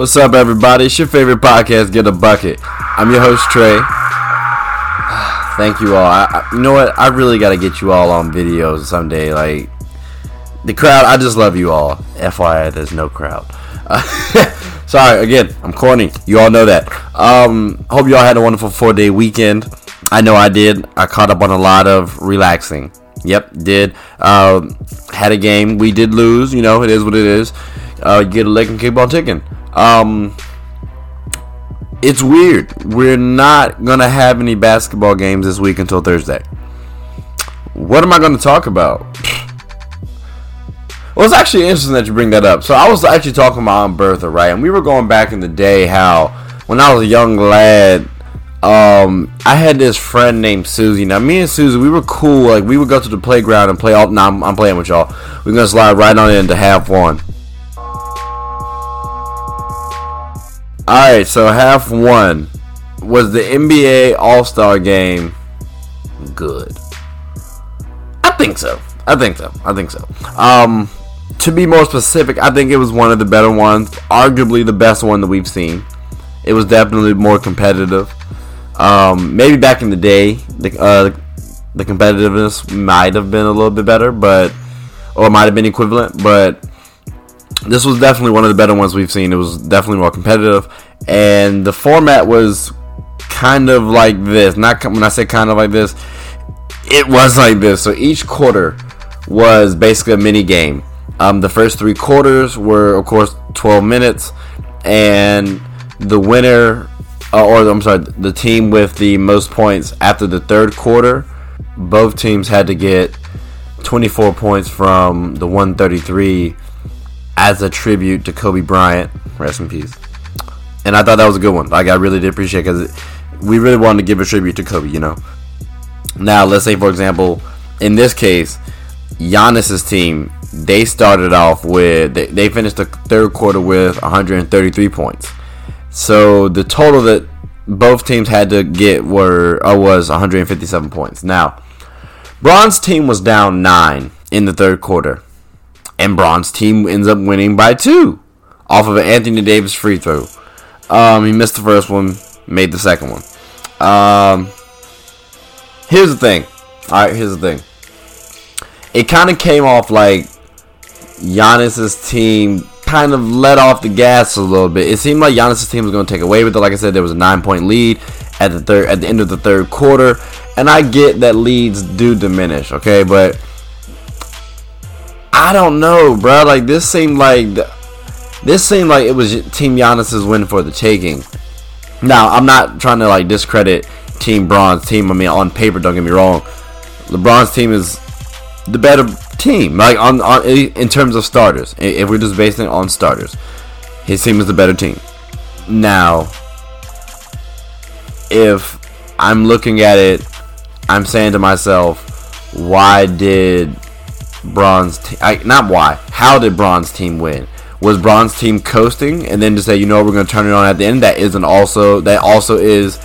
What's up, everybody? It's your favorite podcast, Get a Bucket. I'm your host, Trey. Thank you all. I, I, you know what? I really got to get you all on videos someday. Like, the crowd, I just love you all. FYI, there's no crowd. Uh, sorry, again, I'm corny. You all know that. Um, hope you all had a wonderful four day weekend. I know I did. I caught up on a lot of relaxing. Yep, did. Um, had a game. We did lose. You know, it is what it is. Uh, you get a leg and keep on ticking. Um, it's weird. We're not gonna have any basketball games this week until Thursday. What am I gonna talk about? Well, it's actually interesting that you bring that up. So I was actually talking to my aunt Bertha, right? And we were going back in the day how when I was a young lad, um, I had this friend named Susie. Now me and Susie, we were cool. Like we would go to the playground and play all. Now I'm, I'm playing with y'all. We're gonna slide right on into half one. Alright, so half one was the NBA All Star game good? I think so. I think so. I think so. Um, to be more specific, I think it was one of the better ones, arguably the best one that we've seen. It was definitely more competitive. Um, maybe back in the day, the uh, the competitiveness might have been a little bit better, but or might have been equivalent, but this was definitely one of the better ones we've seen. It was definitely more competitive, and the format was kind of like this. Not when I say kind of like this, it was like this. So each quarter was basically a mini game. Um, the first three quarters were, of course, 12 minutes, and the winner, uh, or I'm sorry, the team with the most points after the third quarter, both teams had to get 24 points from the 133 as a tribute to Kobe Bryant. Rest in peace. And I thought that was a good one. Like I really did appreciate because we really wanted to give a tribute to Kobe. You know. Now let's say for example, in this case, Giannis's team they started off with they, they finished the third quarter with 133 points. So the total that both teams had to get were uh, was 157 points. Now, Bron's team was down nine in the third quarter and Bron's team ends up winning by two off of an Anthony Davis free throw. Um, he missed the first one, made the second one. Um, here's the thing. All right, here's the thing. It kind of came off like Giannis's team kind of let off the gas a little bit. It seemed like Giannis's team was going to take away with it. Like I said, there was a nine-point lead at the third at the end of the third quarter, and I get that leads do diminish. Okay, but I don't know, bro. Like this seemed like this seemed like it was Team Giannis's win for the taking. Now I'm not trying to like discredit Team Bron's team. I mean, on paper, don't get me wrong. LeBron's team is the better team, like on, on in terms of starters. If we're just basing it on starters, his team is the better team. Now, if I'm looking at it, I'm saying to myself, why did Bron's team. Not why. How did Bron's team win? Was Bron's team coasting and then to say, you know, we're going to turn it on at the end? That isn't also that also is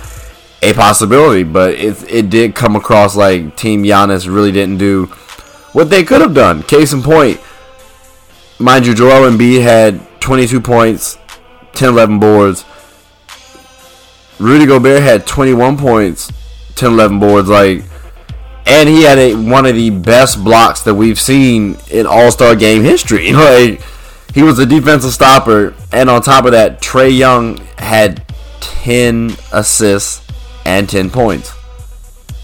a possibility, but it it did come across like Team Giannis really didn't do what they could have done. Case in point, mind you, Joel Embiid had 22 points, 10, 11 boards. Rudy Gobert had 21 points, 10, 11 boards. Like and he had a, one of the best blocks that we've seen in All Star game history. Like he was a defensive stopper, and on top of that, Trae Young had ten assists and ten points.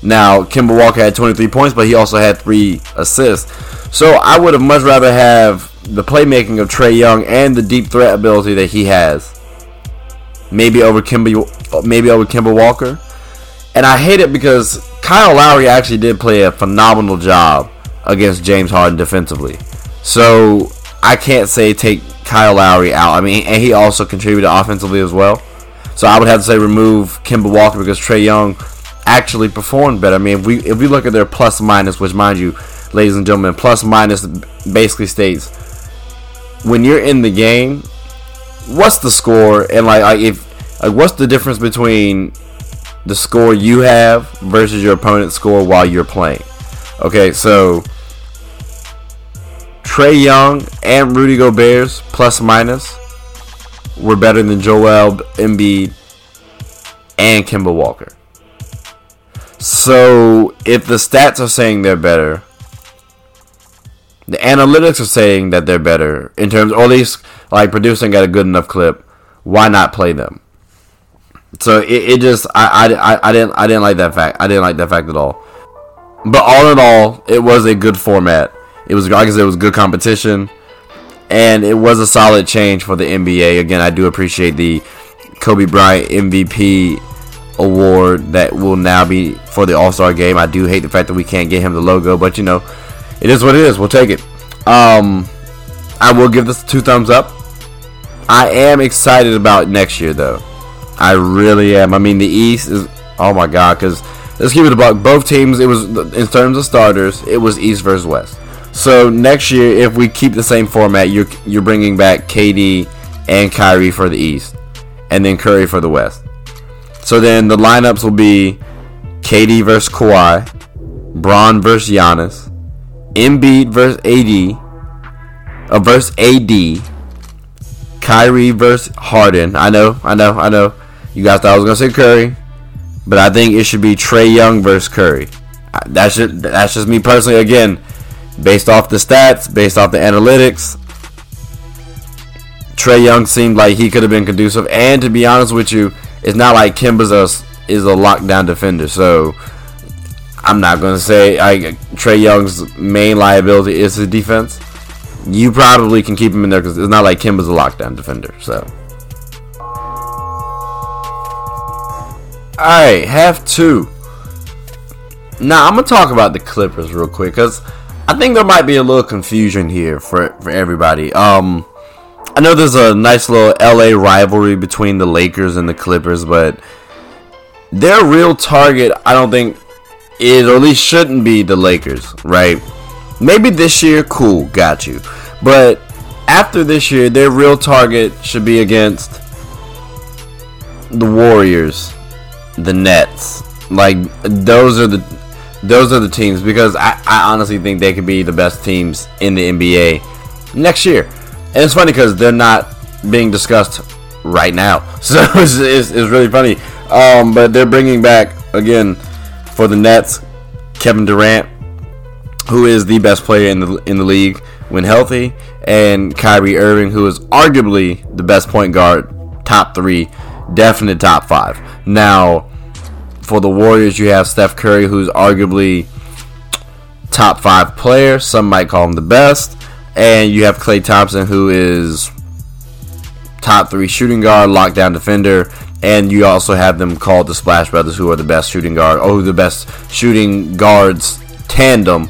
Now Kemba Walker had 23 points, but he also had three assists. So I would have much rather have the playmaking of Trae Young and the deep threat ability that he has. Maybe over Kemba, maybe over Kemba Walker. And I hate it because Kyle Lowry actually did play a phenomenal job against James Harden defensively. So I can't say take Kyle Lowry out. I mean, and he also contributed offensively as well. So I would have to say remove Kemba Walker because Trae Young actually performed better. I mean, if we if we look at their plus minus, which mind you, ladies and gentlemen, plus minus basically states when you're in the game, what's the score and like, like if like what's the difference between the score you have versus your opponent's score while you're playing. Okay, so Trae Young and Rudy Gobert's plus minus were better than Joel Embiid and Kemba Walker. So if the stats are saying they're better, the analytics are saying that they're better in terms, or at least like producing at a good enough clip. Why not play them? So it, it just I, I, I didn't I didn't like that fact. I didn't like that fact at all. But all in all, it was a good format. It was like I said, it was good competition, and it was a solid change for the NBA. Again, I do appreciate the Kobe Bryant MVP award that will now be for the All Star game. I do hate the fact that we can't get him the logo, but you know, it is what it is. We'll take it. Um, I will give this two thumbs up. I am excited about next year, though. I really am. I mean, the East is oh my god, because let's give it a buck. Both teams, it was in terms of starters, it was East versus West. So next year, if we keep the same format, you're you're bringing back KD and Kyrie for the East, and then Curry for the West. So then the lineups will be KD versus Kawhi, Bron versus Giannis, Embiid versus AD, uh, versus AD, Kyrie versus Harden. I know, I know, I know. You guys thought I was gonna say Curry, but I think it should be Trae Young versus Curry. That's just that's just me personally. Again, based off the stats, based off the analytics, Trae Young seemed like he could have been conducive. And to be honest with you, it's not like Kemba's a is a lockdown defender. So I'm not gonna say I, Trae Young's main liability is his defense. You probably can keep him in there because it's not like Kemba's a lockdown defender. So. Alright, half two. Now, I'm going to talk about the Clippers real quick because I think there might be a little confusion here for, for everybody. Um, I know there's a nice little LA rivalry between the Lakers and the Clippers, but their real target, I don't think, is or at least shouldn't be the Lakers, right? Maybe this year, cool, got you. But after this year, their real target should be against the Warriors the Nets. Like those are the those are the teams because I, I honestly think they could be the best teams in the NBA next year. And it's funny because they're not being discussed right now, so it's, it's, it's really funny. Um, but they're bringing back again for the Nets Kevin Durant, who is the best player in the in the league when healthy, and Kyrie Irving, who is arguably the best point guard, top three definite top five. Now, for the Warriors, you have Steph Curry, who's arguably top five player. Some might call him the best. And you have Klay Thompson, who is top three shooting guard, lockdown defender. And you also have them called the Splash Brothers, who are the best shooting guard, or the best shooting guards tandem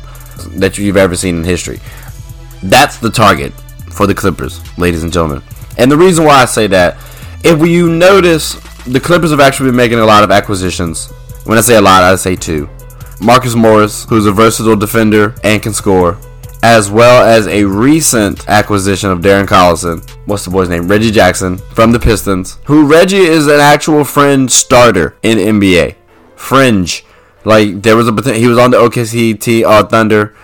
that you've ever seen in history. That's the target for the Clippers, ladies and gentlemen. And the reason why I say that if you notice, the Clippers have actually been making a lot of acquisitions. When I say a lot, I say two. Marcus Morris, who's a versatile defender and can score, as well as a recent acquisition of Darren Collison. What's the boy's name? Reggie Jackson from the Pistons. Who Reggie is an actual fringe starter in NBA. Fringe. Like there was a he was on the OKC uh, Thunder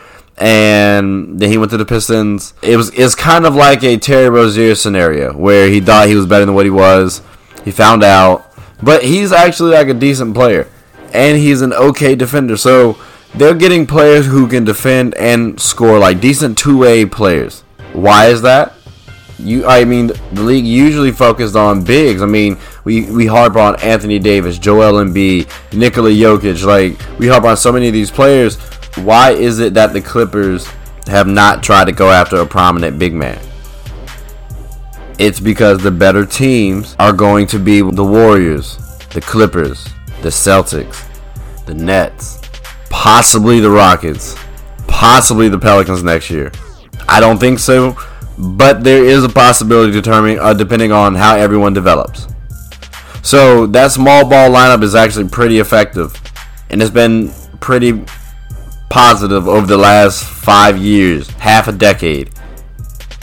and then he went to the Pistons. It was it's kind of like a Terry Rozier scenario where he thought he was better than what he was. He found out, but he's actually like a decent player, and he's an okay defender. So they're getting players who can defend and score like decent two-way players. Why is that? You, I mean, the league usually focused on bigs. I mean, we, we harp on Anthony Davis, Joel Embiid, Nikola Jokic. Like we harp on so many of these players why is it that the Clippers have not tried to go after a prominent big man? It's because the better teams are going to be the Warriors, the Clippers, the Celtics, the Nets, possibly the Rockets, possibly the Pelicans next year. I don't think so, but there is a possibility determining uh, depending on how everyone develops. So that small ball lineup is actually pretty effective, and it's been pretty positive over the last five years, half a decade.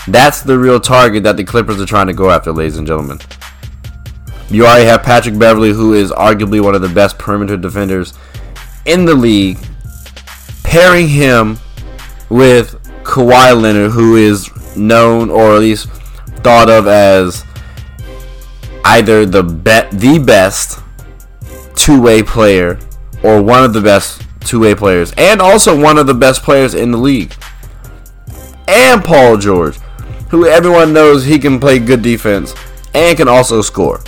That's the real target that the Clippers are trying to go after, ladies and gentlemen. You already have Patrick Beverley, who is arguably one of the best perimeter defenders in the league, pairing him with Kawhi Leonard, who is known or at least thought of as either the bet the best two-way player or one of the best two-way players and also one of the best players in the league. And Paul George, who everyone knows he can play good defense and can also score.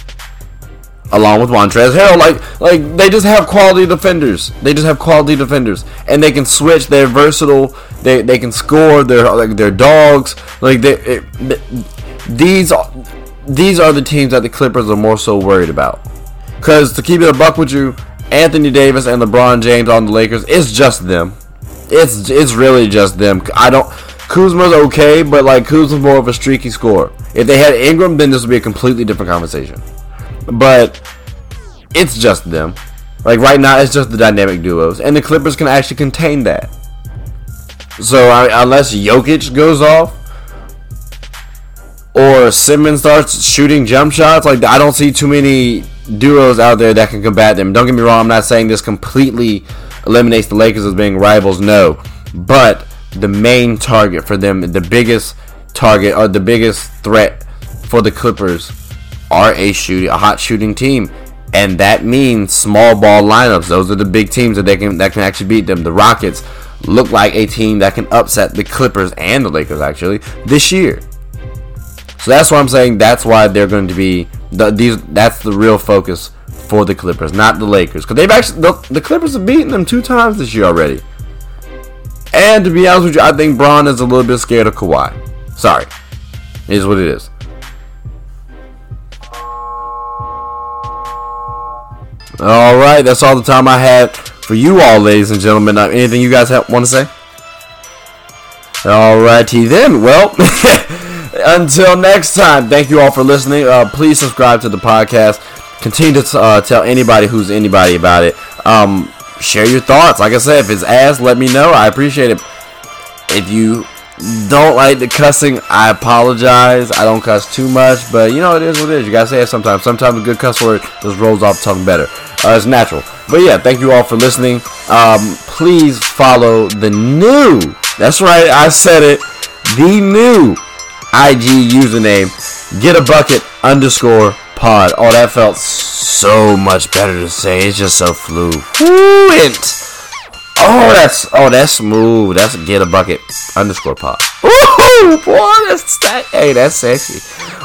Along with Montrezl Harrell, like like they just have quality defenders. They just have quality defenders, and they can switch. They're versatile. They they can score. They're like they're dogs. Like they it, these these are the teams that the Clippers are more so worried about. Because to keep it a buck with you, Anthony Davis and LeBron James on the Lakers, it's just them. It's it's really just them. I don't. Kuzma's okay, but like Kuzma's more of a streaky scorer. If they had Ingram, then this would be a completely different conversation. But it's just them. Like right now, it's just the dynamic duos, and the Clippers can actually contain that. So I, unless Jokic goes off, or Simmons starts shooting jump shots, like I don't see too many duos out there that can combat them. Don't get me wrong, I'm not saying this completely eliminates the Lakers as being rivals, no. But the main target for them, the biggest target or the biggest threat for the Clippers are a shooting a hot shooting team. And that means small ball lineups. Those are the big teams that they can that can actually beat them. The Rockets look like a team that can upset the Clippers and the Lakers actually this year. So that's why I'm saying that's why they're going to be the, these. That's the real focus for the Clippers, not the Lakers, because they've actually the, the, Clippers have beaten them two times this year already. And to be honest with you, I think Bron is a little bit scared of Kawhi. Sorry, it is what it is. All right, that's all the time I had for you all, ladies and gentlemen. Uh, anything you guys have, want to say? All righty then. Well. Until next time, thank you all for listening. Uh, please subscribe to the podcast. Continue to uh, tell anybody who's anybody about it. Um, share your thoughts. Like I said, if it's ass, let me know. I appreciate it. If you don't like the cussing, I apologize. I don't cuss too much, but you know it is what it is. You gotta say it sometimes. Sometimes a good cuss word just rolls off tongue better. Uh, it's natural. But yeah, thank you all for listening. Um, please follow the new. That's right, I said it. The new IG username, get a bucket underscore pod. Oh, that felt so much better to say. It's just so fluent. Oh, that's oh, that's smooth. That's get a bucket underscore pod. Ooh, boy, that's that. Hey, that's sexy.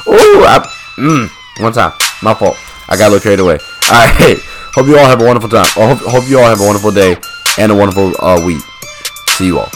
Ooh, I, mm, one time, my fault. I got a little carried away. All right. Hope you all have a wonderful time. I hope, hope you all have a wonderful day and a wonderful uh, week. See you all.